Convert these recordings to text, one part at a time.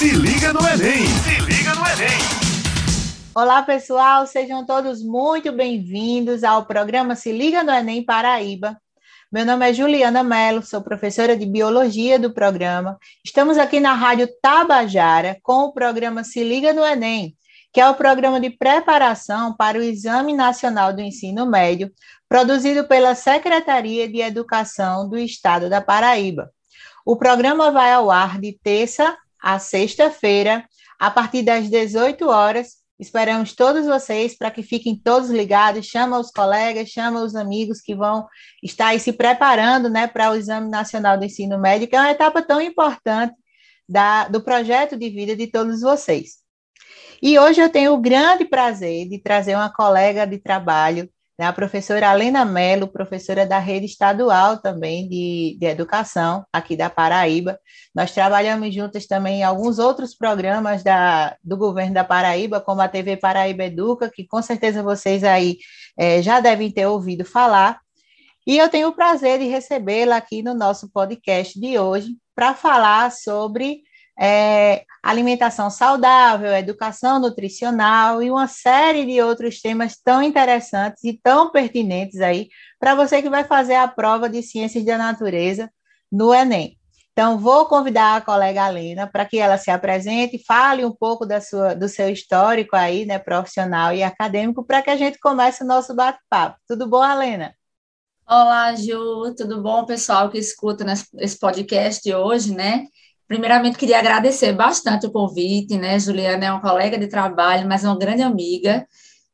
Se liga no Enem! Se liga no Enem! Olá, pessoal, sejam todos muito bem-vindos ao programa Se Liga no Enem Paraíba. Meu nome é Juliana Mello, sou professora de Biologia do programa. Estamos aqui na Rádio Tabajara com o programa Se Liga no Enem, que é o programa de preparação para o Exame Nacional do Ensino Médio, produzido pela Secretaria de Educação do Estado da Paraíba. O programa vai ao ar de terça a sexta-feira, a partir das 18 horas. Esperamos todos vocês para que fiquem todos ligados. Chama os colegas, chama os amigos que vão estar aí se preparando né, para o Exame Nacional do Ensino Médio, que é uma etapa tão importante da, do projeto de vida de todos vocês. E hoje eu tenho o grande prazer de trazer uma colega de trabalho né? A professora Alena Mello, professora da rede estadual também de, de educação aqui da Paraíba. Nós trabalhamos juntas também em alguns outros programas da, do governo da Paraíba, como a TV Paraíba Educa, que com certeza vocês aí é, já devem ter ouvido falar. E eu tenho o prazer de recebê-la aqui no nosso podcast de hoje para falar sobre é, alimentação saudável, educação nutricional e uma série de outros temas tão interessantes e tão pertinentes aí para você que vai fazer a prova de ciências da natureza no Enem. Então, vou convidar a colega Alena para que ela se apresente, fale um pouco da sua, do seu histórico aí, né, profissional e acadêmico, para que a gente comece o nosso bate-papo. Tudo bom, Alena? Olá, Ju, tudo bom, pessoal que escuta esse podcast hoje, né? Primeiramente, queria agradecer bastante o convite, né? Juliana é uma colega de trabalho, mas é uma grande amiga.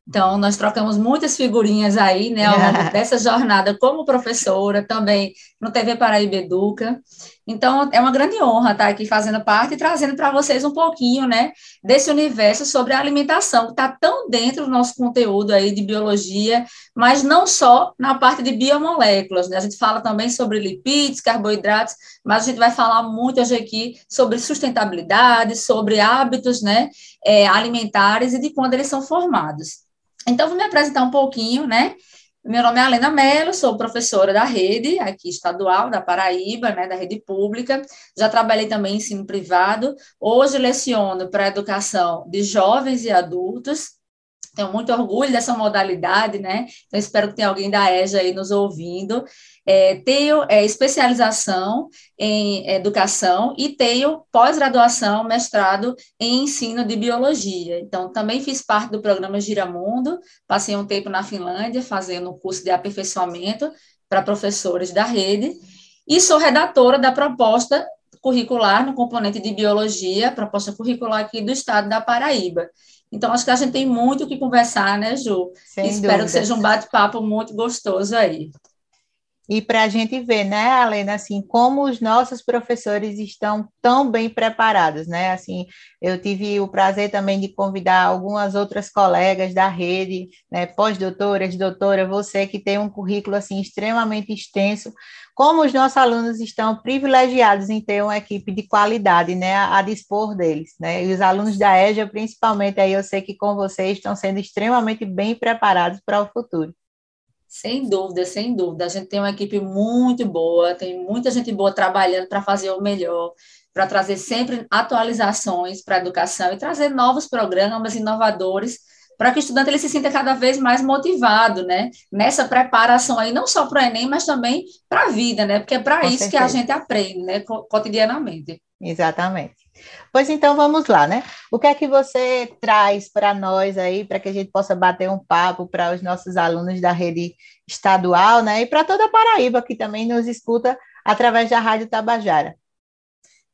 Então, nós trocamos muitas figurinhas aí, né, ao longo dessa jornada como professora, também no TV Paraíba Educa. Então, é uma grande honra estar aqui fazendo parte e trazendo para vocês um pouquinho, né, desse universo sobre a alimentação, que está tão dentro do nosso conteúdo aí de biologia, mas não só na parte de biomoléculas, né? A gente fala também sobre lipídios, carboidratos, mas a gente vai falar muito hoje aqui sobre sustentabilidade, sobre hábitos, né, é, alimentares e de quando eles são formados. Então, vou me apresentar um pouquinho, né? Meu nome é Alena Mello, sou professora da rede aqui estadual da Paraíba, né, da rede pública. Já trabalhei também em ensino privado. Hoje leciono para educação de jovens e adultos. Tenho muito orgulho dessa modalidade, né? Então espero que tenha alguém da EJA aí nos ouvindo. É, tenho é, especialização em educação e tenho pós-graduação, mestrado em ensino de biologia. Então, também fiz parte do programa Giramundo, passei um tempo na Finlândia fazendo um curso de aperfeiçoamento para professores da rede, e sou redatora da proposta curricular no componente de biologia, proposta curricular aqui do estado da Paraíba. Então, acho que a gente tem muito o que conversar, né, Ju? Sem Espero que seja um bate-papo muito gostoso aí e para a gente ver, né, Alena, assim, como os nossos professores estão tão bem preparados, né? Assim, eu tive o prazer também de convidar algumas outras colegas da rede, né, pós-doutoras, doutora, você que tem um currículo assim extremamente extenso, como os nossos alunos estão privilegiados em ter uma equipe de qualidade, né, a, dispor deles, né? E os alunos da EJA, principalmente, aí eu sei que com vocês estão sendo extremamente bem preparados para o futuro. Sem dúvida, sem dúvida. A gente tem uma equipe muito boa, tem muita gente boa trabalhando para fazer o melhor, para trazer sempre atualizações para a educação e trazer novos programas inovadores para que o estudante ele se sinta cada vez mais motivado, né? Nessa preparação aí, não só para o Enem, mas também para a vida, né? Porque é para isso certeza. que a gente aprende, né? Cotidianamente. Exatamente. Pois então vamos lá, né? O que é que você traz para nós aí, para que a gente possa bater um papo para os nossos alunos da rede estadual, né? E para toda a Paraíba, que também nos escuta através da Rádio Tabajara.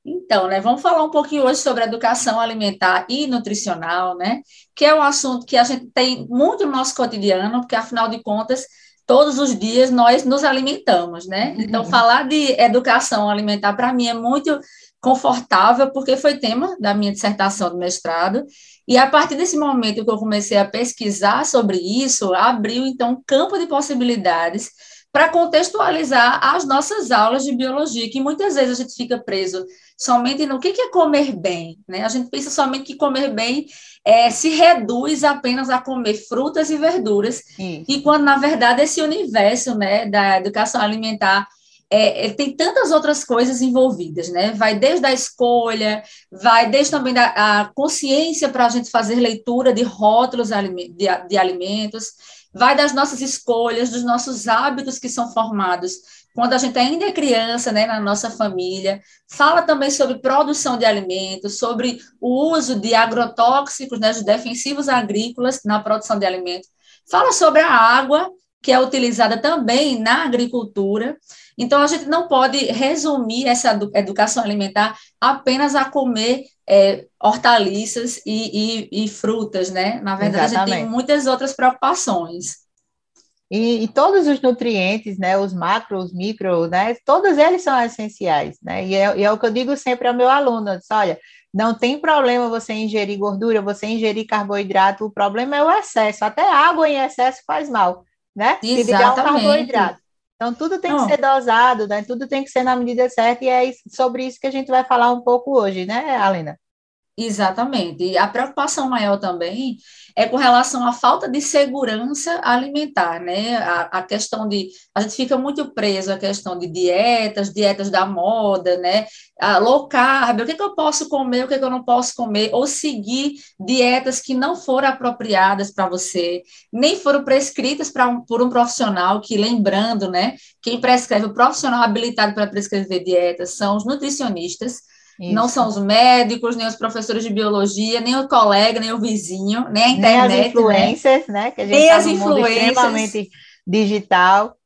Então, né, vamos falar um pouquinho hoje sobre educação alimentar e nutricional, né? Que é um assunto que a gente tem muito no nosso cotidiano, porque afinal de contas, todos os dias nós nos alimentamos, né? Então, falar de educação alimentar para mim é muito confortável, porque foi tema da minha dissertação do mestrado, e a partir desse momento que eu comecei a pesquisar sobre isso, abriu então um campo de possibilidades para contextualizar as nossas aulas de biologia, que muitas vezes a gente fica preso somente no que é comer bem, né? A gente pensa somente que comer bem é, se reduz apenas a comer frutas e verduras, e quando na verdade esse universo, né, da educação alimentar é, tem tantas outras coisas envolvidas, né? Vai desde a escolha, vai desde também da, a consciência para a gente fazer leitura de rótulos de, de alimentos, vai das nossas escolhas, dos nossos hábitos que são formados quando a gente ainda é criança, né, na nossa família. Fala também sobre produção de alimentos, sobre o uso de agrotóxicos, né, de defensivos agrícolas na produção de alimentos. Fala sobre a água, que é utilizada também na agricultura. Então, a gente não pode resumir essa educação alimentar apenas a comer é, hortaliças e, e, e, frutas, né? Na verdade, Exatamente. a gente tem muitas outras preocupações. E, e, todos os nutrientes, né, os macro, os micro, né, todos eles são essenciais, né, e é, e é o que eu digo sempre ao meu aluno, eu disse, olha, não tem problema você ingerir gordura, você ingerir carboidrato, o problema é o excesso, até água em excesso faz mal, né, Exatamente. se ligar um carboidrato. Então, tudo tem Não. que ser dosado, né? Tudo tem que ser na medida certa, e é sobre isso que a gente vai falar um pouco hoje, né, Alena? Exatamente. E a preocupação maior também é com relação à falta de segurança alimentar, né? A, a, questão de. A gente fica muito preso à questão de dietas, dietas da moda, né? A low carb, o que, que eu posso comer, o que, que eu não posso comer, ou seguir dietas que não foram apropriadas para você, nem foram prescritas pra por um profissional, que, lembrando, né? Quem prescreve, o profissional habilitado para prescrever dietas são os nutricionistas isso. Não são os médicos, nem os professores de biologia, nem o colega, nem o vizinho, nem a internet. Nem as influências, né? né? Que a gente nem tá as influências. extremamente digital.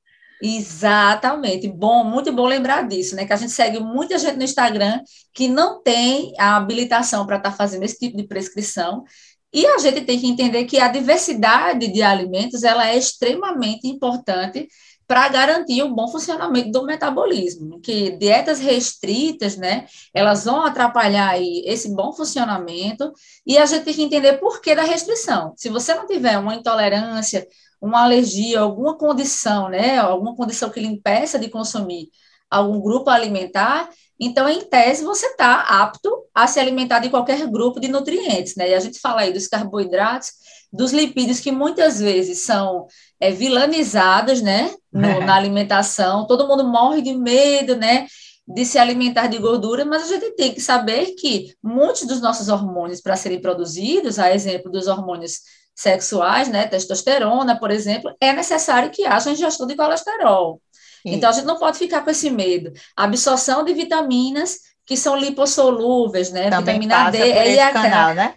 Exatamente. Bom, muito bom lembrar disso, né? Que a gente segue muita gente no Instagram que não tem a habilitação para estar tá fazendo esse tipo de prescrição. E a gente tem que entender que a diversidade de alimentos ela é extremamente importante para garantir o bom funcionamento do metabolismo, que dietas restritas, né, elas vão atrapalhar aí esse bom funcionamento, e a gente tem que entender por que da restrição. Se você não tiver uma intolerância, uma alergia, alguma condição, né, alguma condição que lhe impeça de consumir algum grupo alimentar, então, em tese, você está apto a se alimentar de qualquer grupo de nutrientes, né? E a gente fala aí dos carboidratos, dos lipídios que muitas vezes são é, vilanizados, né, no, é. na alimentação. Todo mundo morre de medo, né, de se alimentar de gordura, mas a gente tem que saber que muitos dos nossos hormônios para serem produzidos, a exemplo dos hormônios sexuais, né, testosterona, por exemplo, é necessário que haja ingestão de colesterol. Então a gente não pode ficar com esse medo. A absorção de vitaminas que são lipossolúveis, né, Também vitamina D, e a canal, né?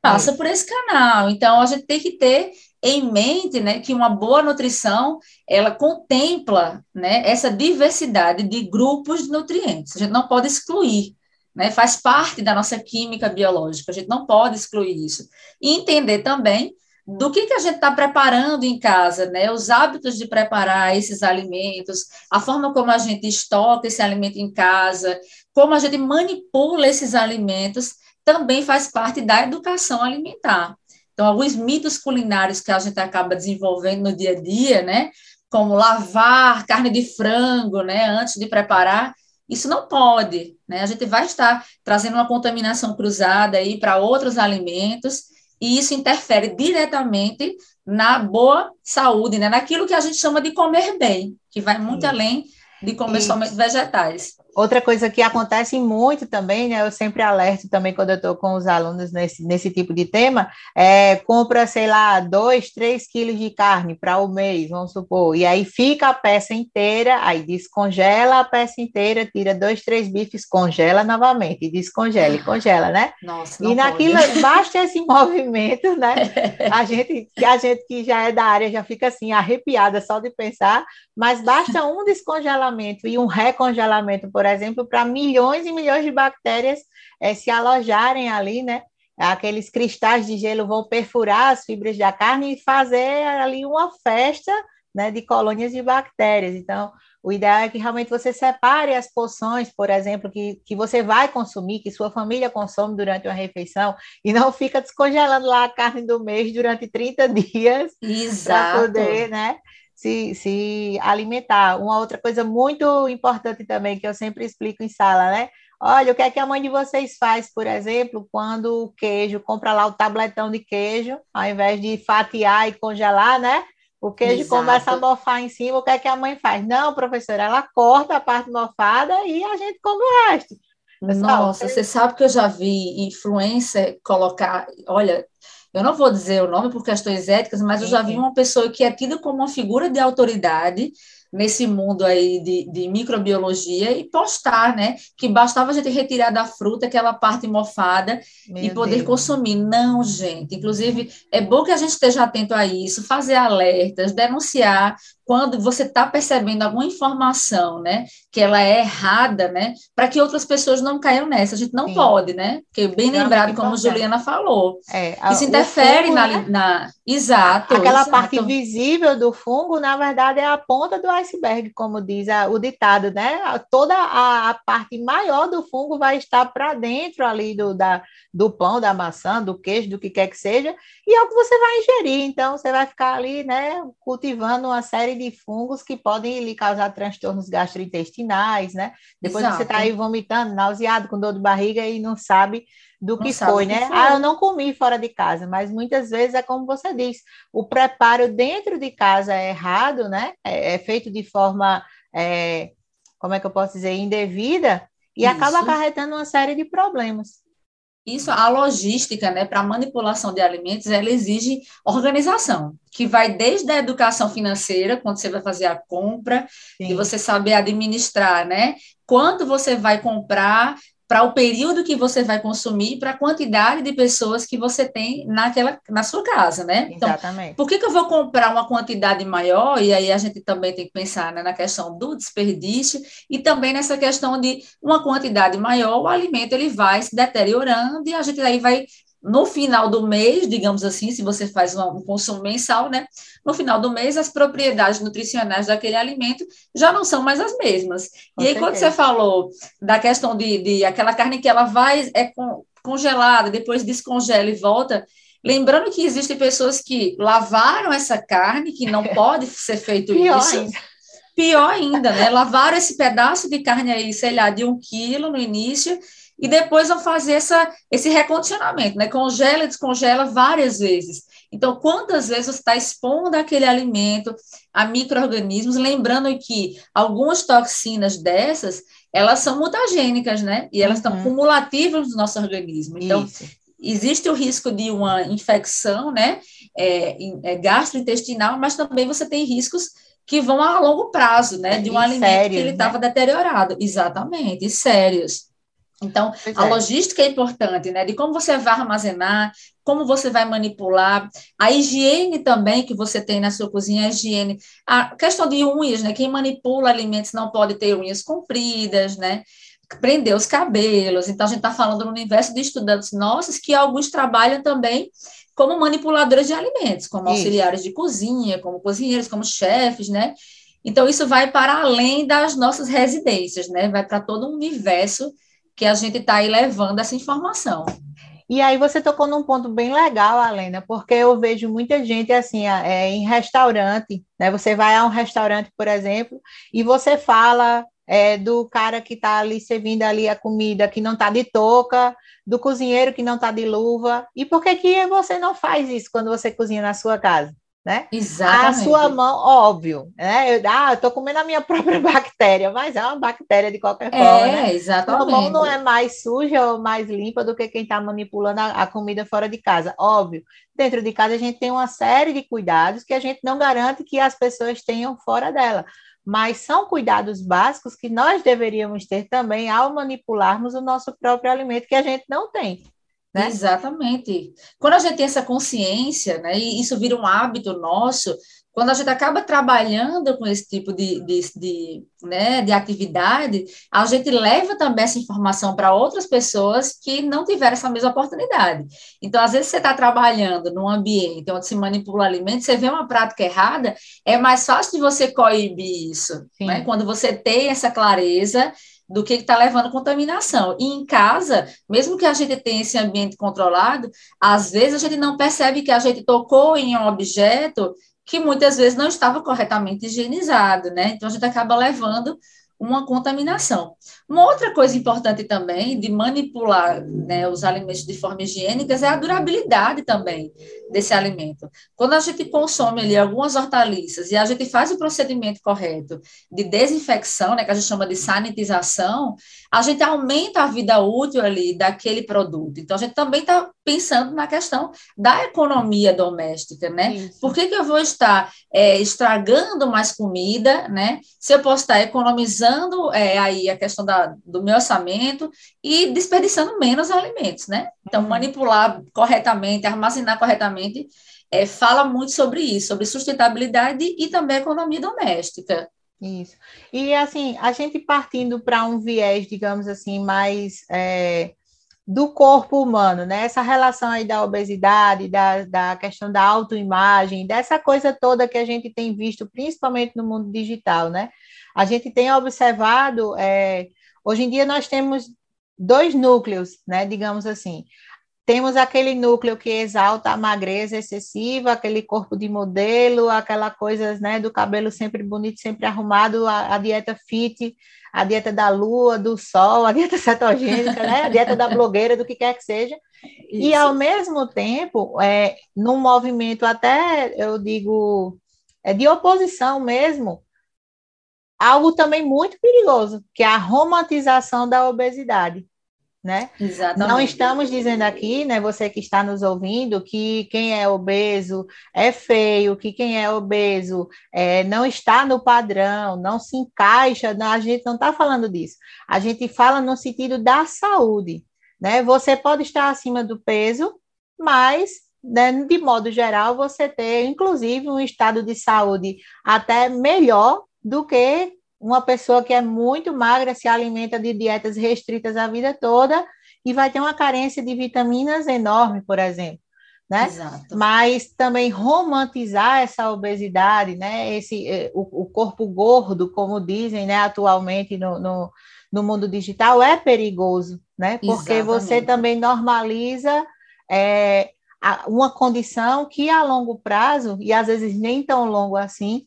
Passa por esse canal. Então a gente tem que ter em mente, né, que uma boa nutrição, ela contempla, né, essa diversidade de grupos de nutrientes. A gente não pode excluir, né, faz parte da nossa química biológica, a gente não pode excluir isso. E entender também do que, que a gente está preparando em casa, né, os hábitos de preparar esses alimentos, a forma como a gente estoca esse alimento em casa, como a gente manipula esses alimentos, também faz parte da educação alimentar. Então, alguns mitos culinários que a gente acaba desenvolvendo no dia a dia, né? Como lavar carne de frango, né? Antes de preparar, isso não pode, né? A gente vai estar trazendo uma contaminação cruzada aí para outros alimentos e isso interfere diretamente na boa saúde, né? Naquilo que a gente chama de comer bem, que vai muito além de comer somente vegetais. Outra coisa que acontece muito também, né? Eu sempre alerto também quando eu estou com os alunos nesse, nesse tipo de tema, é compra, sei lá, dois, três quilos de carne para o mês, vamos supor, e aí fica a peça inteira, aí descongela a peça inteira, tira dois, três bifes, congela novamente, e descongela e congela, né? Nossa, e naquilo, pode. basta esse movimento, né? A gente, a gente que já é da área já fica assim, arrepiada só de pensar, mas basta um descongelamento e um recongelamento, por exemplo, para milhões e milhões de bactérias é, se alojarem ali, né? Aqueles cristais de gelo vão perfurar as fibras da carne e fazer ali uma festa né, de colônias de bactérias. Então, o ideal é que realmente você separe as porções, por exemplo, que, que você vai consumir, que sua família consome durante uma refeição, e não fica descongelando lá a carne do mês durante 30 dias para poder, né? Se, se alimentar. Uma outra coisa muito importante também, que eu sempre explico em sala, né? Olha, o que é que a mãe de vocês faz, por exemplo, quando o queijo, compra lá o tabletão de queijo, ao invés de fatiar e congelar, né? O queijo Exato. começa a mofar em cima, o que é que a mãe faz? Não, professora, ela corta a parte mofada e a gente come o resto. Pessoal, Nossa, você sabe que eu já vi influencer colocar, olha, eu não vou dizer o nome por questões éticas, mas eu já vi uma pessoa que é tida como uma figura de autoridade nesse mundo aí de, de microbiologia e postar, né? Que bastava a gente retirar da fruta aquela parte mofada Meu e poder Deus. consumir. Não, gente. Inclusive, é bom que a gente esteja atento a isso, fazer alertas, denunciar quando você está percebendo alguma informação, né, que ela é errada, né, para que outras pessoas não caiam nessa. A gente não Sim. pode, né? Porque bem não, lembrado, como Juliana falou. É, a, Isso interfere fungo, na, né? na, Exato. Aquela exato. parte visível do fungo, na verdade, é a ponta do iceberg, como diz a, o ditado, né? Toda a, a parte maior do fungo vai estar para dentro ali do, da, do pão, da maçã, do queijo, do que quer que seja, e é o que você vai ingerir. Então, você vai ficar ali, né, cultivando uma série de fungos que podem lhe causar transtornos gastrointestinais, né? Depois Exato. você está aí vomitando, nauseado, com dor de barriga e não sabe do não que foi, né? Foi. Ah, eu não comi fora de casa, mas muitas vezes é como você diz, o preparo dentro de casa é errado, né? É, é feito de forma, é, como é que eu posso dizer, indevida, e Isso. acaba acarretando uma série de problemas. Isso, a logística, né, para manipulação de alimentos, ela exige organização, que vai desde a educação financeira, quando você vai fazer a compra, Sim. e você saber administrar, né, quanto você vai comprar, para o período que você vai consumir, para a quantidade de pessoas que você tem naquela, na sua casa, né? Então, Exatamente. por que, que eu vou comprar uma quantidade maior? E aí a gente também tem que pensar né, na questão do desperdício e também nessa questão de uma quantidade maior, o alimento ele vai se deteriorando e a gente aí vai no final do mês, digamos assim, se você faz um consumo mensal, né? No final do mês, as propriedades nutricionais daquele alimento já não são mais as mesmas. Com e aí, certeza. quando você falou da questão de, de aquela carne que ela vai, é congelada, depois descongela e volta, lembrando que existem pessoas que lavaram essa carne, que não pode ser feito Pior isso. Ainda. Pior ainda, né? Lavaram esse pedaço de carne aí, sei lá, de um quilo no início, e depois vão fazer essa, esse recondicionamento, né? Congela e descongela várias vezes. Então, quantas vezes você está expondo aquele alimento a micro-organismos, lembrando que algumas toxinas dessas, elas são mutagênicas, né? E elas uhum. estão cumulativas no nosso organismo. Então, Isso. existe o risco de uma infecção, né? É, é, gastrointestinal, mas também você tem riscos que vão a longo prazo, né? De um e alimento sérios, que ele estava né? deteriorado. Exatamente, e sérios. Então, pois a é. logística é importante, né? De como você vai armazenar, como você vai manipular, a higiene também que você tem na sua cozinha, a higiene, a questão de unhas, né? Quem manipula alimentos não pode ter unhas compridas, né? Prender os cabelos. Então, a gente está falando no universo de estudantes nossos que alguns trabalham também como manipuladores de alimentos, como isso. auxiliares de cozinha, como cozinheiros, como chefes, né? Então, isso vai para além das nossas residências, né? Vai para todo um universo que a gente está aí levando essa informação. E aí você tocou num ponto bem legal, Alena, porque eu vejo muita gente assim, é, em restaurante, né? Você vai a um restaurante, por exemplo, e você fala é, do cara que está ali servindo ali a comida que não está de touca, do cozinheiro que não está de luva. E por que, que você não faz isso quando você cozinha na sua casa? Né? Exatamente. A sua mão, óbvio, né? Eu, ah, eu tô comendo a minha própria bactéria, mas é uma bactéria de qualquer forma. É, né? exatamente. A mão não é mais suja ou mais limpa do que quem está manipulando a, a, comida fora de casa. Óbvio, dentro de casa a gente tem uma série de cuidados que a gente não garante que as pessoas tenham fora dela. Mas são cuidados básicos que nós deveríamos ter também ao manipularmos o nosso próprio alimento, que a gente não tem. Né? Exatamente. Quando a gente tem essa consciência, né, e isso vira um hábito nosso, quando a gente acaba trabalhando com esse tipo de, de, de, né, de atividade, a gente leva também essa informação para outras pessoas que não tiveram essa mesma oportunidade. Então, às vezes, você está trabalhando num ambiente onde se manipula alimentos, você vê uma prática errada, é mais fácil de você coibir isso. Né? Quando você tem essa clareza do que está levando contaminação. E em casa, mesmo que a gente tenha esse ambiente controlado, às vezes a gente não percebe que a gente tocou em um objeto que muitas vezes não estava corretamente higienizado, né? Então a gente acaba levando uma contaminação. Uma outra coisa importante também de manipular né, os alimentos de forma higiênica é a durabilidade também desse alimento. Quando a gente consome ali algumas hortaliças e a gente faz o procedimento correto de desinfecção, né, que a gente chama de sanitização, a gente aumenta a vida útil ali daquele produto. Então, a gente também está pensando na questão da economia doméstica, né? Isso. Por que, que eu vou estar é, estragando mais comida, né? Se eu posso estar economizando é, aí a questão da, do meu orçamento e desperdiçando menos alimentos, né? Então, uhum. manipular corretamente, armazenar corretamente, é, fala muito sobre isso, sobre sustentabilidade e também economia doméstica. Isso. E assim, a gente partindo para um viés, digamos assim, mais é, do corpo humano, né? Essa relação aí da obesidade, da, da questão da autoimagem, dessa coisa toda que a gente tem visto, principalmente no mundo digital, né? A gente tem observado, é, hoje em dia nós temos dois núcleos, né? Digamos assim. Temos aquele núcleo que exalta a magreza excessiva, aquele corpo de modelo, aquela coisa né, do cabelo sempre bonito, sempre arrumado, a, a dieta fit, a dieta da lua, do sol, a dieta cetogênica, né, a dieta da blogueira, do que quer que seja. Isso. E, ao mesmo tempo, é, num movimento até, eu digo, é de oposição mesmo, algo também muito perigoso, que é a romantização da obesidade né? Exatamente. Não estamos dizendo aqui, né, você que está nos ouvindo, que quem é obeso é feio, que quem é obeso é, não está no padrão, não se encaixa, não, a gente não está falando disso. A gente fala no sentido da saúde, né? Você pode estar acima do peso, mas né, de modo geral, você ter, inclusive, um estado de saúde até melhor do que uma pessoa que é muito magra se alimenta de dietas restritas a vida toda e vai ter uma carência de vitaminas enorme, por exemplo. Né? Exato. Mas também romantizar essa obesidade, né? Esse, eh, o, o corpo gordo, como dizem né, atualmente no, no, no mundo digital, é perigoso, né? Porque Exatamente. você também normaliza é, uma condição que a longo prazo, e às vezes nem tão longo assim,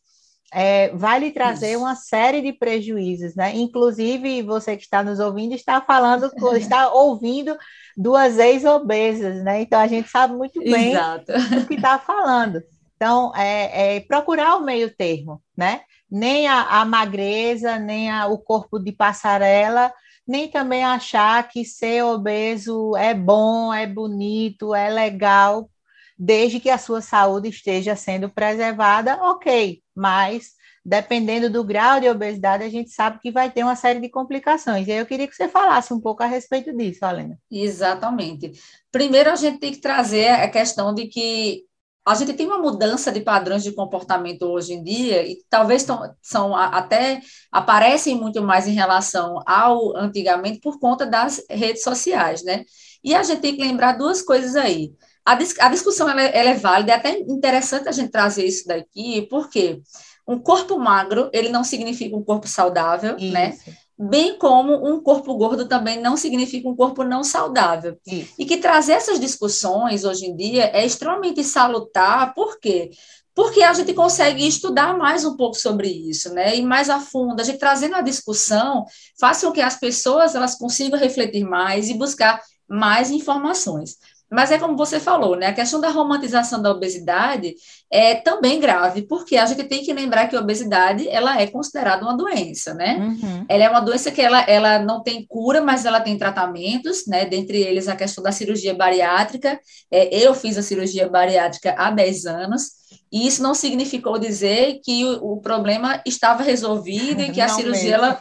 é, vai lhe trazer Isso. uma série de prejuízos, né? Inclusive, você que está nos ouvindo está falando, está ouvindo duas ex-obesas, né? Então a gente sabe muito bem Exato. do que está falando. Então, é, é, procurar o meio termo, né? Nem a, a magreza, nem a, o corpo de passarela, nem também achar que ser obeso é bom, é bonito, é legal, desde que a sua saúde esteja sendo preservada, ok, mas dependendo do grau de obesidade, a gente sabe que vai ter uma série de complicações. E aí eu queria que você falasse um pouco a respeito disso, Alena. Exatamente. Primeiro, a gente tem que trazer a questão de que a gente tem uma mudança de padrões de comportamento hoje em dia e talvez tão, são até aparecem muito mais em relação ao antigamente por conta das redes sociais, né? E a gente tem que lembrar duas coisas aí. A, dis a discussão ela, ela é válida, é até interessante a gente trazer isso daqui, porque um corpo magro, ele não significa um corpo saudável, isso. né? Bem como um corpo gordo também não significa um corpo não saudável. Isso. E que trazer essas discussões hoje em dia é extremamente salutar, por quê? Porque a gente consegue estudar mais um pouco sobre isso, né? E mais a fundo, a gente trazendo a discussão, faz com que as pessoas elas consigam refletir mais e buscar mais informações. Mas é como você falou, né? A questão da romantização da obesidade é também grave, porque a gente tem que lembrar que a obesidade ela é considerada uma doença, né? Uhum. Ela é uma doença que ela, ela não tem cura, mas ela tem tratamentos, né? Dentre eles a questão da cirurgia bariátrica. É, eu fiz a cirurgia bariátrica há 10 anos, e isso não significou dizer que o, o problema estava resolvido e que a cirurgia ela,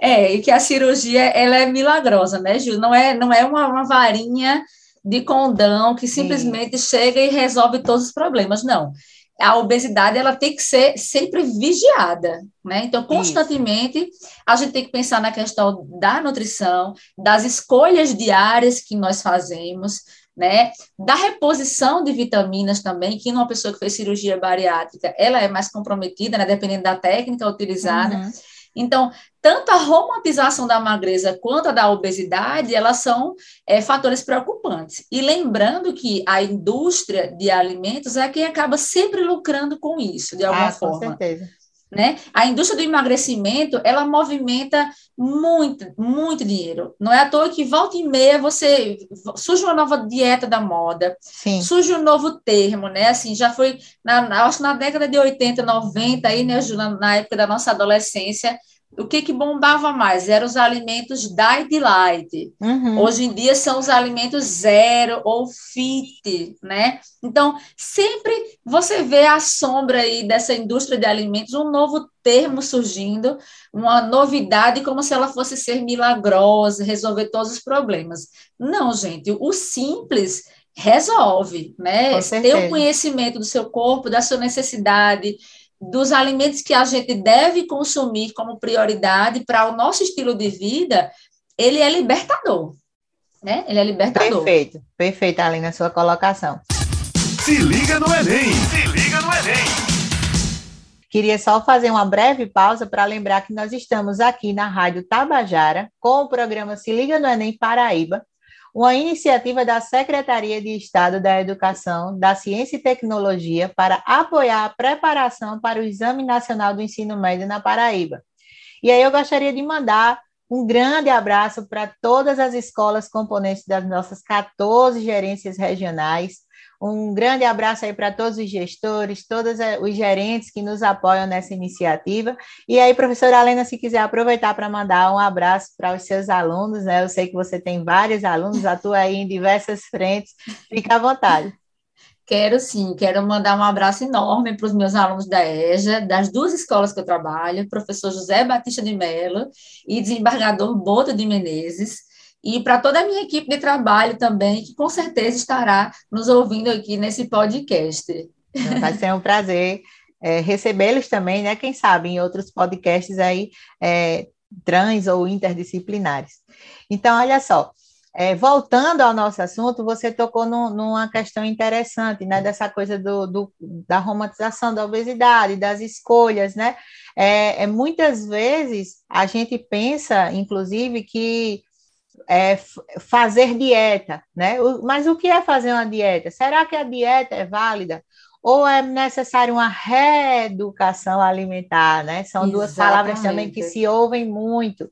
é, e que a cirurgia ela é milagrosa, né, Gil? Não é, não é uma, uma varinha de condão que simplesmente Sim. chega e resolve todos os problemas. Não. A obesidade ela tem que ser sempre vigiada, né? Então, constantemente Isso. a gente tem que pensar na questão da nutrição, das escolhas diárias que nós fazemos, né? Da reposição de vitaminas também, que numa pessoa que fez cirurgia bariátrica, ela é mais comprometida, né? Dependendo da técnica utilizada. Uhum. Então, tanto a romantização da magreza quanto a da obesidade, elas são é, fatores preocupantes. E lembrando que a indústria de alimentos é quem acaba sempre lucrando com isso, de alguma ah, forma. Com certeza. Né? A indústria do emagrecimento, ela movimenta muito, muito dinheiro. Não é à toa que volta e meia você surge uma nova dieta da moda, Sim. surge um novo termo, né? Assim, já foi na, acho na década de 80, 90 aí, né, na, na época da nossa adolescência, o que, que bombava mais? Eram os alimentos diet light. Uhum. Hoje em dia são os alimentos zero ou fit, né? Então, sempre você vê a sombra aí dessa indústria de alimentos, um novo termo surgindo, uma novidade como se ela fosse ser milagrosa, resolver todos os problemas. Não, gente, o simples resolve, né? Ter o conhecimento do seu corpo, da sua necessidade, dos alimentos que a gente deve consumir como prioridade para o nosso estilo de vida, ele é libertador. Né? Ele é libertador. Perfeito, perfeito, Aline, a sua colocação. Se liga no Enem! Se liga no Enem! Queria só fazer uma breve pausa para lembrar que nós estamos aqui na Rádio Tabajara com o programa Se Liga no Enem Paraíba, uma iniciativa da Secretaria de Estado da Educação, da Ciência e Tecnologia para apoiar a preparação para o Exame Nacional do Ensino Médio na Paraíba. E aí eu gostaria de mandar um grande abraço para todas as escolas componentes das nossas 14 gerências regionais, um grande abraço aí para todos os gestores, todos eh, os gerentes que nos apoiam nessa iniciativa. E aí, professora Helena, se quiser aproveitar para mandar um abraço para os seus alunos, né? Eu sei que você tem vários alunos, atua aí em diversas frentes, fica à vontade. Quero sim, quero mandar um abraço enorme para os meus alunos da EJA, das duas escolas que eu trabalho, professor José Batista de Mello e desembargador Boto de Menezes e para toda a minha equipe de trabalho também, que com certeza estará nos ouvindo aqui nesse podcast. Vai ser um prazer é, recebê-los também, né? Quem sabe em outros podcasts aí é, trans ou interdisciplinares. Então, olha só, é, voltando ao nosso assunto, você tocou no, numa questão interessante, né? Dessa coisa do, do, da romantização da obesidade, das escolhas, né? É, é, muitas vezes a gente pensa, inclusive, que é, fazer dieta, né? Mas o que é fazer uma dieta? Será que a dieta é válida? Ou é necessário uma reeducação alimentar, né? São Exatamente. duas palavras também que se ouvem muito.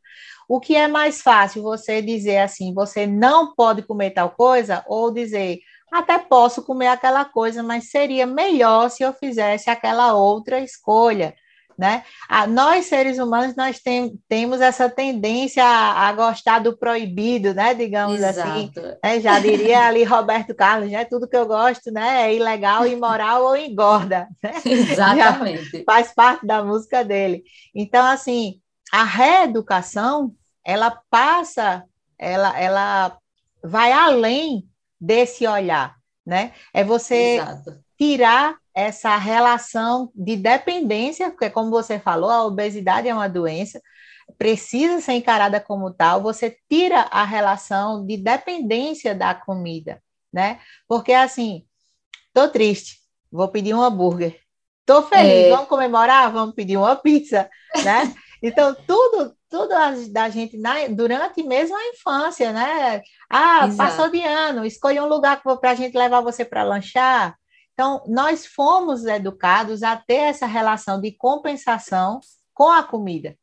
O que é mais fácil você dizer assim, você não pode comer tal coisa, ou dizer, até posso comer aquela coisa, mas seria melhor se eu fizesse aquela outra escolha né? A, nós, seres humanos, nós tem, temos essa tendência a, a, gostar do proibido, né? Digamos assim. Exato. assim. Né? Já diria ali Roberto Carlos, né? Tudo que eu gosto né? é ilegal, imoral ou engorda. Né? Exatamente. Já faz parte da música dele. Então, assim, a reeducação, ela passa, ela, ela vai além desse olhar, né? É você Exato. tirar essa relação de dependência, porque, como você falou, a obesidade é uma doença, precisa ser encarada como tal, você tira a relação de dependência da comida, né? Porque, assim, tô triste, vou pedir um hambúrguer. Tô feliz, é... vamos comemorar? Vamos pedir uma pizza, né? Então, tudo, tudo da gente na, durante mesmo a infância, né? Ah, Exato. passou de ano, escolha um lugar para a gente levar você para lanchar, então, nós fomos educados a ter essa relação de compensação com a comida.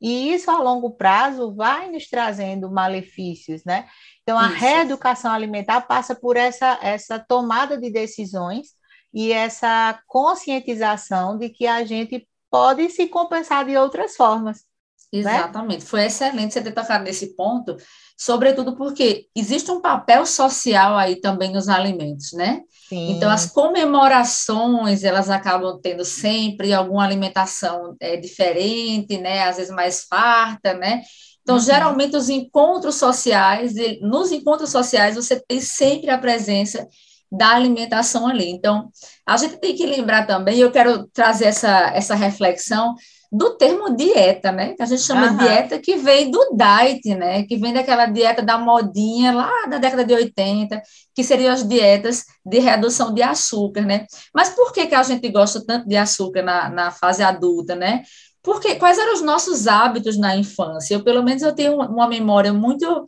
E isso, a longo prazo, vai nos trazendo malefícios, né? Então, a isso. reeducação alimentar passa por essa, essa tomada de decisões e essa conscientização de que a gente pode se compensar de outras formas. Né? Exatamente. Né? Foi excelente você ter tocado nesse ponto, sobretudo porque existe um papel social aí também nos alimentos, né? Sim. Então, as comemorações, elas acabam tendo sempre alguma alimentação é, diferente, né? Às vezes mais farta, né? Então, uhum. geralmente, os encontros sociais, nos encontros sociais, você tem sempre a presença da alimentação ali. Então, a gente tem que lembrar também, eu quero trazer essa, essa reflexão, do termo dieta, né? Que a gente chama de dieta que vem do diet, né? Que vem daquela dieta da modinha lá da década de 80, que seriam as dietas de redução de açúcar, né? Mas por que, que a gente gosta tanto de açúcar na, na fase adulta, né? Porque quais eram os nossos hábitos na infância? Eu, pelo menos, eu tenho uma memória muito,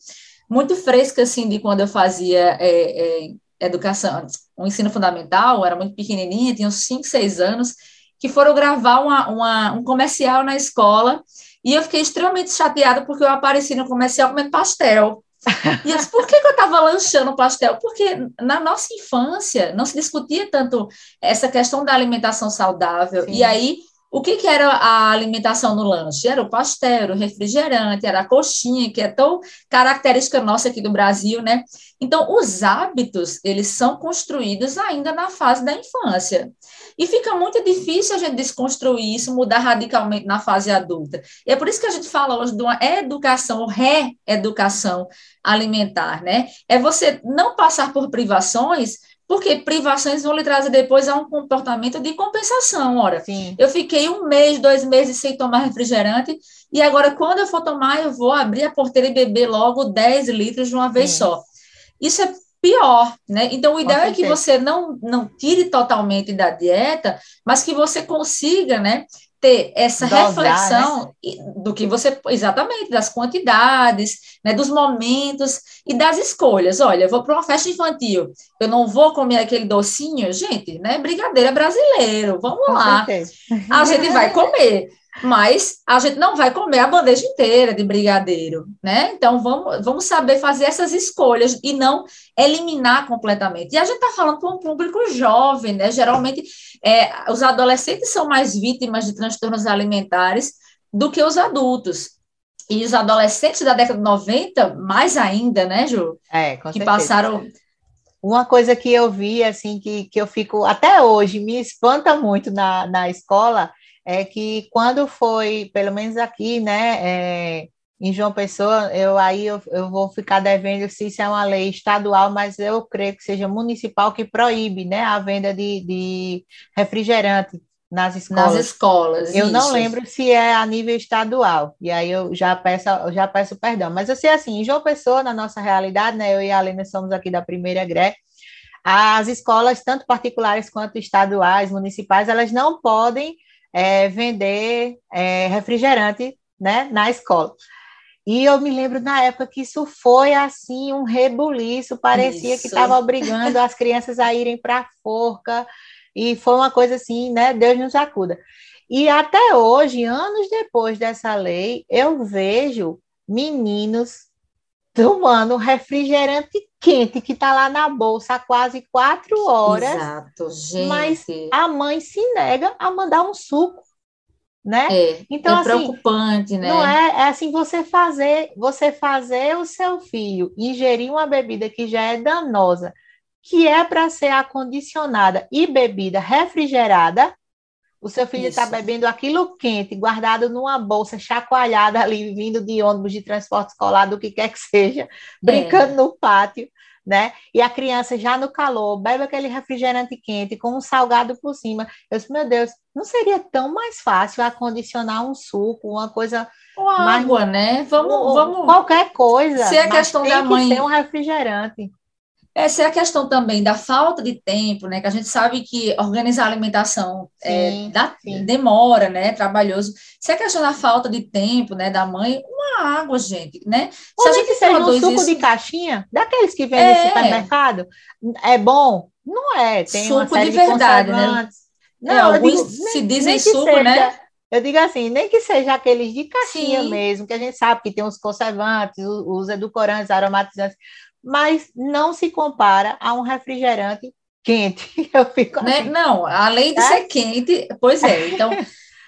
muito fresca, assim, de quando eu fazia é, é, educação, o um ensino fundamental, era muito pequenininha, tinha uns 5, 6 anos, que foram gravar uma, uma, um comercial na escola e eu fiquei extremamente chateada porque eu apareci no comercial comendo pastel. E eu disse, por que, que eu estava lanchando pastel? Porque na nossa infância não se discutia tanto essa questão da alimentação saudável. Sim. E aí o que, que, era a alimentação no lanche? Era o pastel, era o refrigerante, era a coxinha, que é tão característica nossa aqui do Brasil, né? Então, os hábitos, eles são construídos ainda na fase da infância. E fica muito difícil a gente desconstruir isso, mudar radicalmente na fase adulta. E é por isso que a gente fala hoje de uma educação, reeducação alimentar, né? É você não passar por privações, porque privações vão lhe trazer depois a um comportamento de compensação. Ora, Sim. eu fiquei um mês, dois meses sem tomar refrigerante, e agora, quando eu for tomar, eu vou abrir a porteira e beber logo 10 litros de uma vez Sim. só. Isso é pior, né? Então, o ideal é que você não, não tire totalmente da dieta, mas que você consiga, né? ter essa Dosar, reflexão né? do que você exatamente das quantidades, né, dos momentos e das escolhas. Olha, eu vou para uma festa infantil, eu não vou comer aquele docinho, gente, né? Brigadeiro brasileiro, vamos Com lá. Certeza. A gente vai comer mas a gente não vai comer a bandeja inteira de brigadeiro, né? Então vamos, vamos saber fazer essas escolhas e não eliminar completamente. E a gente está falando para um público jovem, né? Geralmente é, os adolescentes são mais vítimas de transtornos alimentares do que os adultos. E os adolescentes da década de 90, mais ainda, né, Ju? É, com que certeza. passaram uma coisa que eu vi, assim, que, que eu fico, até hoje, me espanta muito na, na escola, é que quando foi, pelo menos aqui, né, é, em João Pessoa, eu aí eu, eu vou ficar devendo se isso é uma lei estadual, mas eu creio que seja municipal que proíbe, né, a venda de, de refrigerante nas escolas. Nas escolas. Eu isso. não lembro se é a nível estadual. E aí eu já peço, eu já peço perdão. Mas eu sei assim, em João Pessoa, na nossa realidade, né, eu e a Alena somos aqui da primeira GRE, as escolas, tanto particulares quanto estaduais, municipais, elas não podem é, vender é, refrigerante né, na escola. E eu me lembro na época que isso foi assim um rebuliço, parecia isso. que estava obrigando as crianças a irem para a forca, e foi uma coisa assim, né? Deus nos acuda. E até hoje, anos depois dessa lei, eu vejo meninos tomando refrigerante quente que está lá na bolsa há quase quatro horas. Exato, gente. Mas a mãe se nega a mandar um suco, né? É, então, é assim, preocupante, né? Não é, é assim você fazer, você fazer o seu filho ingerir uma bebida que já é danosa, que é para ser acondicionada e bebida refrigerada, o seu filho está bebendo aquilo quente, guardado numa bolsa, chacoalhada ali, vindo de ônibus de transporte escolar, do que quer que seja, brincando é. no pátio, né? E a criança já no calor, bebe aquele refrigerante quente com um salgado por cima. Eu disse, meu Deus, não seria tão mais fácil acondicionar um suco, uma coisa. Uma mais, água, né? Vamos, vamos. Qualquer coisa. Se a questão da mãe. ser um refrigerante. Essa é a questão também da falta de tempo, né? Que a gente sabe que organizar a alimentação é, sim, é, dá, sim. demora, né? É trabalhoso. Se é a questão da falta de tempo, né? Da mãe, uma água, gente, né? Se a gente seja um suco isso... de caixinha, daqueles que vem é. no supermercado, é bom? Não é. Tem suco série de verdade, de né? Não, é, alguns digo, se nem, dizem nem suco, seja, né? Eu digo assim, nem que seja aqueles de caixinha Sim. mesmo, que a gente sabe que tem os conservantes, os, edulcorantes, aromatizantes, mas não se compara a um refrigerante quente. Eu fico né? assim. Não, além de é? ser quente, pois é. Então,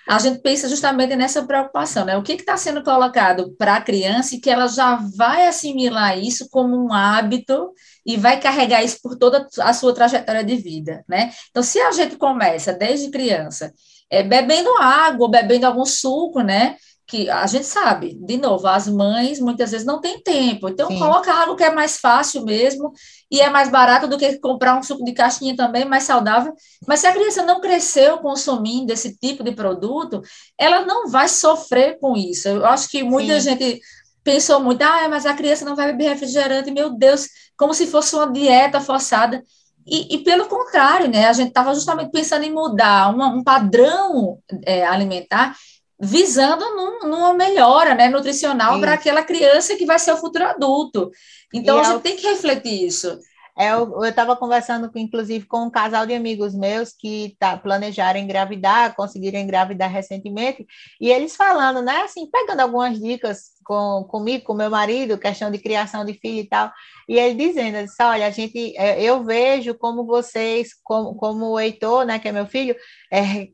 a gente pensa justamente nessa preocupação, né? O que está sendo colocado para a criança e que ela já vai assimilar isso como um hábito e vai carregar isso por toda a sua trajetória de vida, né? Então, se a gente começa desde criança é, bebendo água, bebendo algum suco, né? que a gente sabe, de novo, as mães muitas vezes não têm tempo, então Sim. coloca algo que é mais fácil mesmo e é mais barato do que comprar um suco de caixinha também, mais saudável. Mas se a criança não cresceu consumindo esse tipo de produto, ela não vai sofrer com isso. Eu acho que muita Sim. gente pensou muito, ah, mas a criança não vai beber refrigerante, meu Deus, como se fosse uma dieta forçada. E, e, pelo contrário, né? A gente estava justamente pensando em mudar uma, um padrão é, alimentar visando num, numa melhora né, nutricional para aquela criança que vai ser o futuro adulto. Então, e a gente tem que refletir isso. É, eu estava conversando, com, inclusive, com um casal de amigos meus que tá, planejaram engravidar, conseguiram engravidar recentemente, e eles falando, né, assim, pegando algumas dicas com, comigo, com meu marido, questão de criação de filho e tal, e ele dizendo, disse, olha, a gente, é, eu vejo como vocês, como, como o Heitor, né, que é meu filho, é,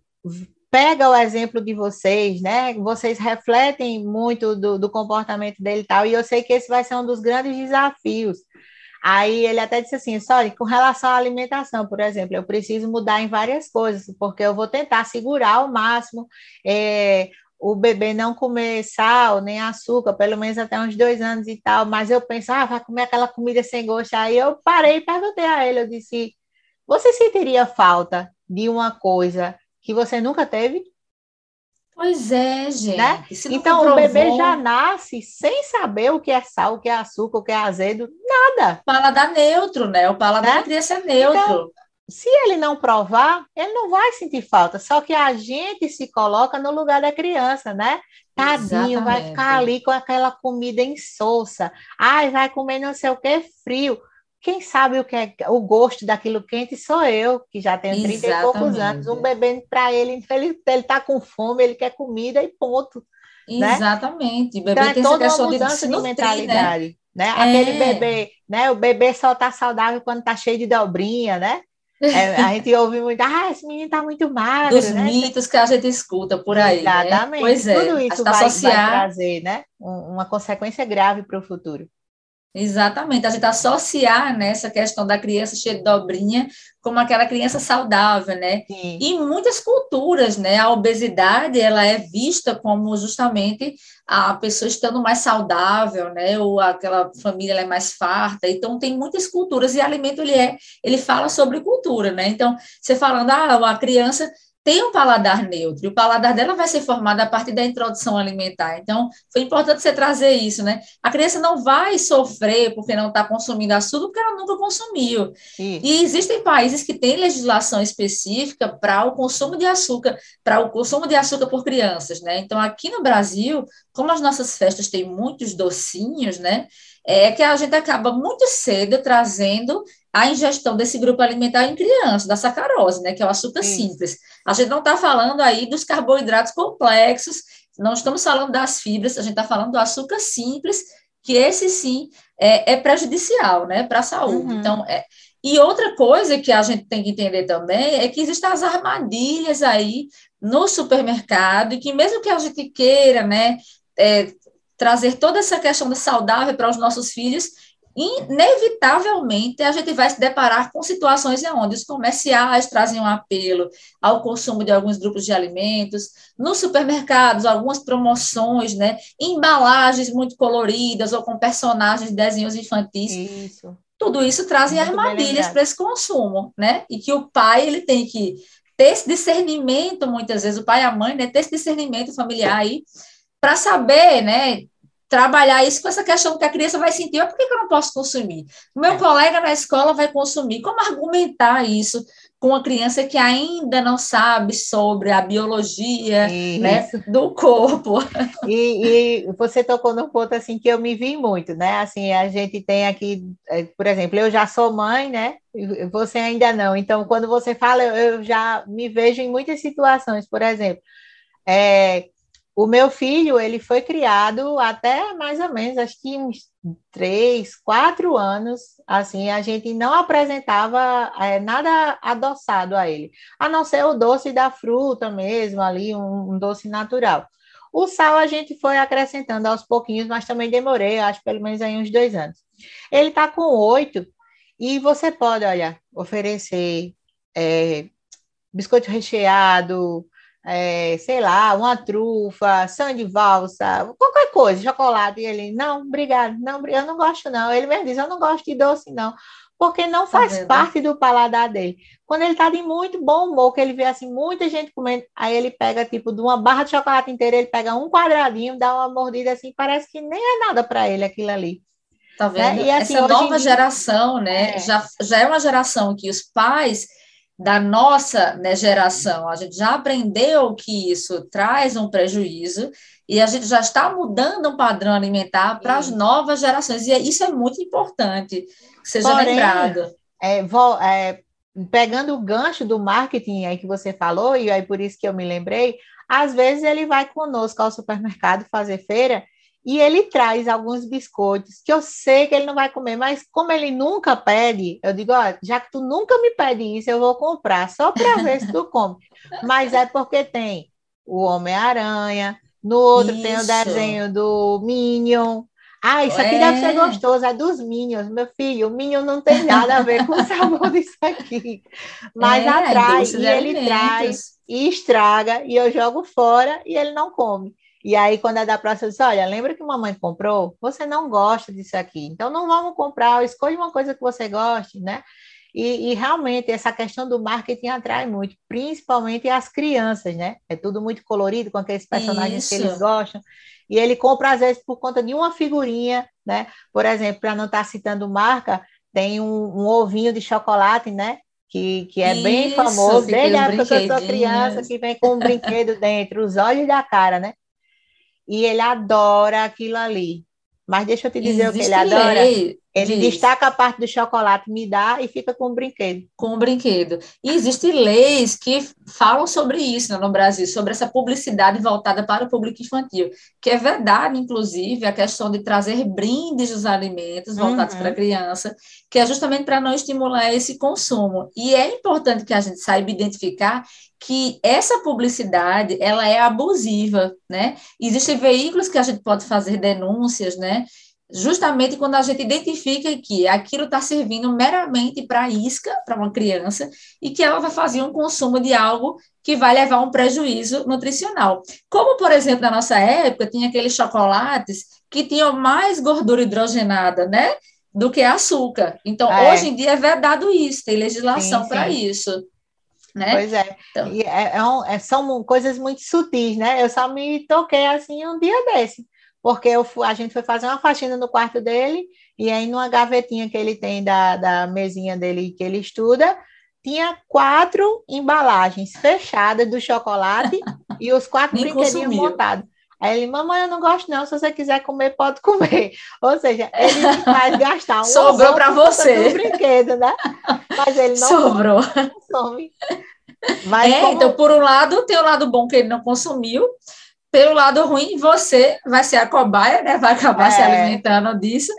pega o exemplo de vocês, né? Vocês refletem muito do, do, comportamento dele e tal, e eu sei que esse vai ser um dos grandes desafios. Aí ele até disse assim, sorry, com relação à alimentação, por exemplo, eu preciso mudar em várias coisas, porque eu vou tentar segurar ao máximo é, o bebê não comer sal nem açúcar, pelo menos até uns dois anos e tal, mas eu penso, ah, vai comer aquela comida sem gosto. Aí eu parei e perguntei a ele, eu disse, você sentiria falta de uma coisa que você nunca teve? Pois é, gente. Né? Então, provou... o bebê já nasce sem saber o que é sal, o que é açúcar, o que é azedo, nada. Paladar neutro, né? O paladar né? da criança é neutro. Então, se ele não provar, ele não vai sentir falta. Só que a gente se coloca no lugar da criança, né? Tadinho, Exatamente. vai ficar ali com aquela comida insossa. Ai, vai comer não sei o que frio. Quem sabe o que é o gosto daquilo quente sou eu, que já tenho 30 Exatamente. e poucos anos. Um bebê para ele, ele, ele tá com fome, ele quer comida e ponto. Né? Exatamente. Né? Bebê então, é toda uma mudança de, de mentalidade. Né? né? Aquele é. bebê, né? O bebê só tá saudável quando tá cheio de dobrinha, né? É, a gente ouve muito, ah, esse menino tá muito magro. Dos né? mitos que a gente escuta por aí. Né? Exatamente. Né? Pois é. Tudo isso vai, associar... vai trazer né? uma consequência grave para o futuro. Exatamente, a gente associar nessa né, questão da criança cheia de dobrinha como aquela criança saudável, né? Sim. E em muitas culturas, né, a obesidade ela é vista como justamente a pessoa estando mais saudável, né? Ou aquela família é mais farta. Então tem muitas culturas e alimento ele é, ele fala sobre cultura, né? Então você falando, ah, a criança tem um paladar neutro, e o paladar dela vai ser formado a partir da introdução alimentar. Então, foi importante você trazer isso, né? A criança não vai sofrer porque não está consumindo açúcar, porque ela nunca consumiu. Isso. E existem países que têm legislação específica para o consumo de açúcar, para o consumo de açúcar por crianças, né? Então, aqui no Brasil, como as nossas festas têm muitos docinhos, né? É que a gente acaba muito cedo trazendo a ingestão desse grupo alimentar em criança, da sacarose, né, que é o açúcar simples. A gente não está falando aí dos carboidratos complexos, não estamos falando das fibras, a gente está falando do açúcar simples, que esse sim é, é prejudicial, né, para a saúde. Uhum. Então, é, e outra coisa que a gente tem que entender também é que existem as armadilhas aí no supermercado, e que mesmo que a gente queira, né, é, trazer toda essa questão da saudável para os nossos filhos, inevitavelmente a gente vai se deparar com situações onde os comerciais trazem um apelo ao consumo de alguns grupos de alimentos, nos supermercados, algumas promoções, né, embalagens muito coloridas ou com personagens de desenhos infantis. Isso. Tudo isso trazem muito armadilhas para esse consumo, né? E que o pai ele tem que ter esse discernimento, muitas vezes, o pai e a mãe, né, ter esse discernimento familiar aí, para saber, né, trabalhar isso com essa questão que a criança vai sentir, por que, que eu não posso consumir? O meu é. colega na escola vai consumir. Como argumentar isso com uma criança que ainda não sabe sobre a biologia né, do corpo? E, e, você tocou num ponto assim que eu me vi muito, né? Assim, a gente tem aqui, é, por exemplo, eu já sou mãe, né? Você ainda não. Então, quando você fala, eu já me vejo em muitas situações, por exemplo. É, o meu filho, ele foi criado até mais ou menos, acho que uns três, quatro anos, assim, a gente não apresentava é, nada adoçado a ele, a não ser o doce da fruta mesmo, ali, um, um doce natural. O sal a gente foi acrescentando aos pouquinhos, mas também demorei, acho pelo menos aí uns dois anos. Ele está com oito, e você pode, olha, oferecer é, biscoito recheado, é, sei lá, uma trufa, sangue de valsa, qualquer coisa, chocolate. E ele, não, obrigado, não, eu não gosto não. Ele mesmo diz, eu não gosto de doce não, porque não tá faz parte do paladar dele. Quando ele tá de muito bom humor, que ele vê assim, muita gente comendo, aí ele pega tipo de uma barra de chocolate inteira, ele pega um quadradinho, dá uma mordida assim, parece que nem é nada para ele aquilo ali. Tá vendo? Né? E, assim, Essa nova dia... geração, né? É. Já, já é uma geração que os pais da nossa né, geração. A gente já aprendeu que isso traz um prejuízo e a gente já está mudando um padrão alimentar para as novas gerações. E isso é muito importante. seja Porém, lembrado. É, vou, é, pegando o gancho do marketing aí que você falou, e aí por isso que eu me lembrei, às vezes ele vai conosco ao supermercado fazer feira e ele traz alguns biscoitos que eu sei que ele não vai comer, mas como ele nunca pede, eu digo, ó, já que tu nunca me pede isso, eu vou comprar só para ver se tu come. Mas é porque tem o Homem-Aranha, no outro isso. tem o desenho do Minion, ah, isso aqui é. deve ser é. gostoso, é dos Minions, meu filho. O Minion não tem nada a ver com o sabor disso aqui. Mas é, atrai, e ele traz, e estraga, e eu jogo fora, e ele não come. E aí, quando é da próxima, eu disse, olha, lembra que mamãe comprou? Você não gosta disso aqui, então não vamos comprar, escolha uma coisa que você goste, né? E, e, realmente essa questão do marketing atrai muito, principalmente as crianças, né? É tudo muito colorido, com aqueles personagens Isso. que eles gostam e ele compra às vezes por conta de uma figurinha, né? Por exemplo, para não estar tá citando marca, tem um, um, ovinho de chocolate, né? Que, que é Isso, bem famoso, desde a época que eu sou criança, que vem com um brinquedo dentro, os olhos da cara, né? E ele adora aquilo ali. Mas deixa eu te dizer Existe o que ele adora. Lei. Ele Diz. destaca a parte do chocolate, me dá e fica com o brinquedo. Com o brinquedo. E existem leis que falam sobre isso né, no Brasil, sobre essa publicidade voltada para o público infantil, que é verdade, inclusive, a questão de trazer brindes dos alimentos voltados uhum. para a criança, que é justamente para não estimular esse consumo. E é importante que a gente saiba identificar que essa publicidade ela é abusiva, né? Existem veículos que a gente pode fazer denúncias, né? Justamente quando a gente identifica que aquilo está servindo meramente para isca, para uma criança, e que ela vai fazer um consumo de algo que vai levar a um prejuízo nutricional. Como, por exemplo, na nossa época, tinha aqueles chocolates que tinham mais gordura hidrogenada, né? Do que açúcar. Então, é. hoje em dia é vedado isso, tem legislação para isso. Né? Pois é. Então, é, é, um, é, são coisas muito sutis, né? Eu só me toquei assim um dia desse porque eu, a gente foi fazer uma faxina no quarto dele, e aí numa gavetinha que ele tem da, da mesinha dele que ele estuda, tinha quatro embalagens fechadas do chocolate e os quatro brinquedinhos montados. Aí ele, mamãe, eu não gosto não, se você quiser comer, pode comer. Ou seja, ele me faz gastar um Sobrou para você. brinquedo, né? Mas ele não Sobrou. consome. Mas é, como... então, por um lado, tem o lado bom que ele não consumiu, pelo lado ruim, você vai ser a cobaia, né? Vai acabar é, se alimentando disso.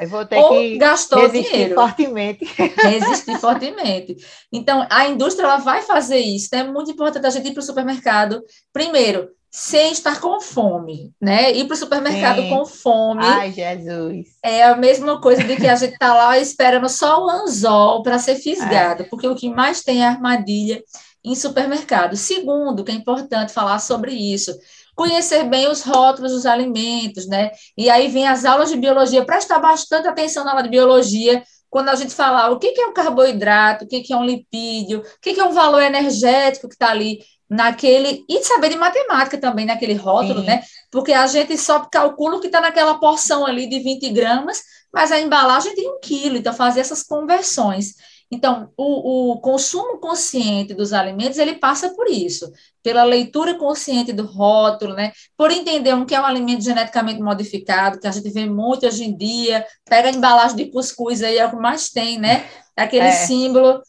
Ou gastou resistir dinheiro. fortemente. Resistir fortemente. Então, a indústria ela vai fazer isso. Então, é muito importante a gente ir para o supermercado, primeiro, sem estar com fome, né? Ir para o supermercado Sim. com fome. Ai, Jesus. É a mesma coisa de que a gente está lá esperando só o anzol para ser fisgado, é. porque o que mais tem é armadilha em supermercado. Segundo, que é importante falar sobre isso, conhecer bem os rótulos dos alimentos, né? E aí vem as aulas de biologia, prestar bastante atenção na aula de biologia, quando a gente falar o que é um carboidrato, o que é um lipídio, o que é um valor energético que está ali naquele. E saber de matemática também naquele rótulo, Sim. né? Porque a gente só calcula o que está naquela porção ali de 20 gramas, mas a embalagem tem um quilo, então fazer essas conversões. Então, o, o, consumo consciente dos alimentos, ele passa por isso, pela leitura consciente do rótulo, né? Por entender um que é um alimento geneticamente modificado, que a gente vê muito hoje em dia, pega a embalagem de cuscuz aí, é o que mais tem, né? Aquele é. símbolo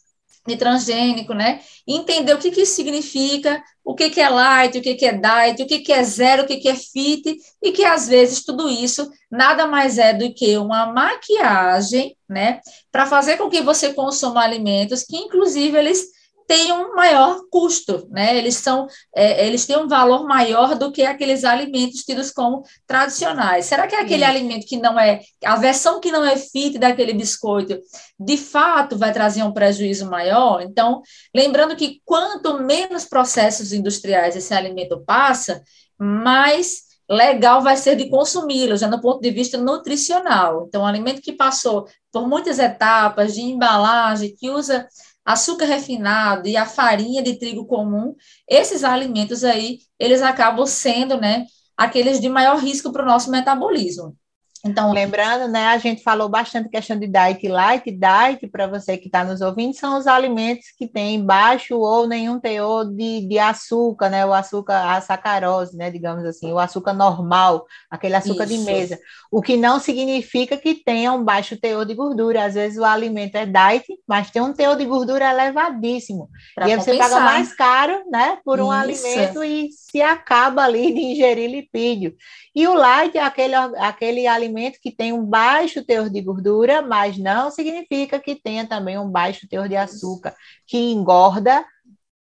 de transgênico, né? Entender o que, que isso significa, o que, que é light, o que, que é diet, o que, que é zero, o que, que é fit, e que às vezes tudo isso nada mais é do que uma maquiagem, né? Para fazer com que você consuma alimentos que, inclusive, eles têm um maior custo, né? Eles são, é, eles têm um valor maior do que aqueles alimentos tidos como tradicionais. Será que é aquele Sim. alimento que não é, a versão que não é fit daquele biscoito, de fato vai trazer um prejuízo maior? Então, lembrando que quanto menos processos industriais esse alimento passa, mais legal vai ser de consumi-lo, já no ponto de vista nutricional. Então, um alimento que passou por muitas etapas de embalagem, que usa açúcar refinado e a farinha de trigo comum, esses alimentos aí, eles acabam sendo, né, aqueles de maior risco para o nosso metabolismo. Então, lembrando, né, a gente falou bastante questão de diet light, diet, para você que está nos ouvindo, são os alimentos que têm baixo ou nenhum teor de, de açúcar, né, o açúcar, a sacarose, né, digamos assim, o açúcar normal, aquele açúcar Isso. de mesa, o que não significa que tenha um baixo teor de gordura, às vezes o alimento é diet, mas tem um teor de gordura elevadíssimo, pra e aí você paga mais caro, né, por um Isso. alimento e se acaba ali de ingerir lipídio. E o light é aquele, aquele alimento que tem um baixo teor de gordura, mas não significa que tenha também um baixo teor de açúcar, que engorda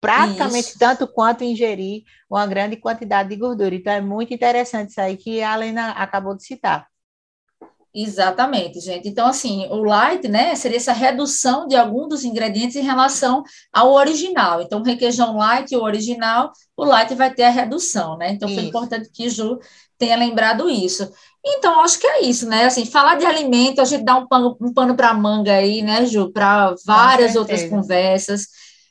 praticamente isso. tanto quanto ingerir uma grande quantidade de gordura. Então, é muito interessante isso aí que a Helena acabou de citar. Exatamente, gente. Então, assim, o light, né, seria essa redução de algum dos ingredientes em relação ao original. Então, o requeijão light e o original, o light vai ter a redução, né? Então, foi importante que Ju tenha lembrado isso. Então, acho que é isso, né? Assim, falar de alimento, a gente dá um pano, um pano para manga aí, né, Ju, para várias outras conversas,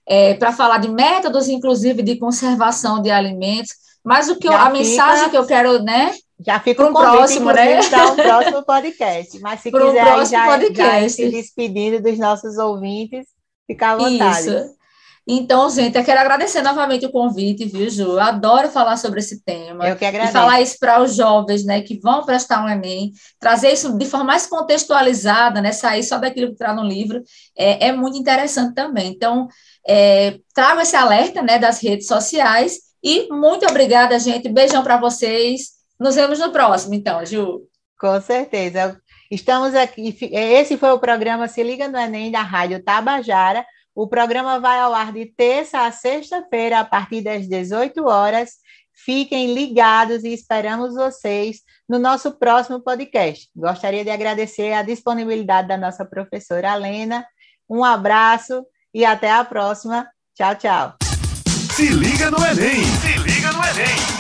é, para falar de métodos, inclusive, de conservação de alimentos. Mas o que eu, a mensagem que eu quero, né? Já fica um próximo, né? Para um próximo podcast. Mas se quiser um já, podcast. já se despedindo dos nossos ouvintes, fica à vontade. Isso. Então, gente, eu quero agradecer novamente o convite, viu, Ju? Eu adoro falar sobre esse tema. Eu que agradeço. E falar isso para os jovens, né, que vão prestar um Enem, trazer isso de forma mais contextualizada, né, sair só daquilo que está no livro, é, é, muito interessante também. Então, é, trago esse alerta, né, das redes sociais e muito obrigada, gente. Beijão para vocês. Nos vemos no próximo, então, Ju. Com certeza. Estamos aqui. Esse foi o programa Se Liga no Enem da Rádio Tabajara. O programa vai ao ar de terça a sexta-feira, a partir das 18 horas. Fiquem ligados e esperamos vocês no nosso próximo podcast. Gostaria de agradecer a disponibilidade da nossa professora Alena. Um abraço e até a próxima. Tchau, tchau. Se liga no Enem! Se liga no Enem!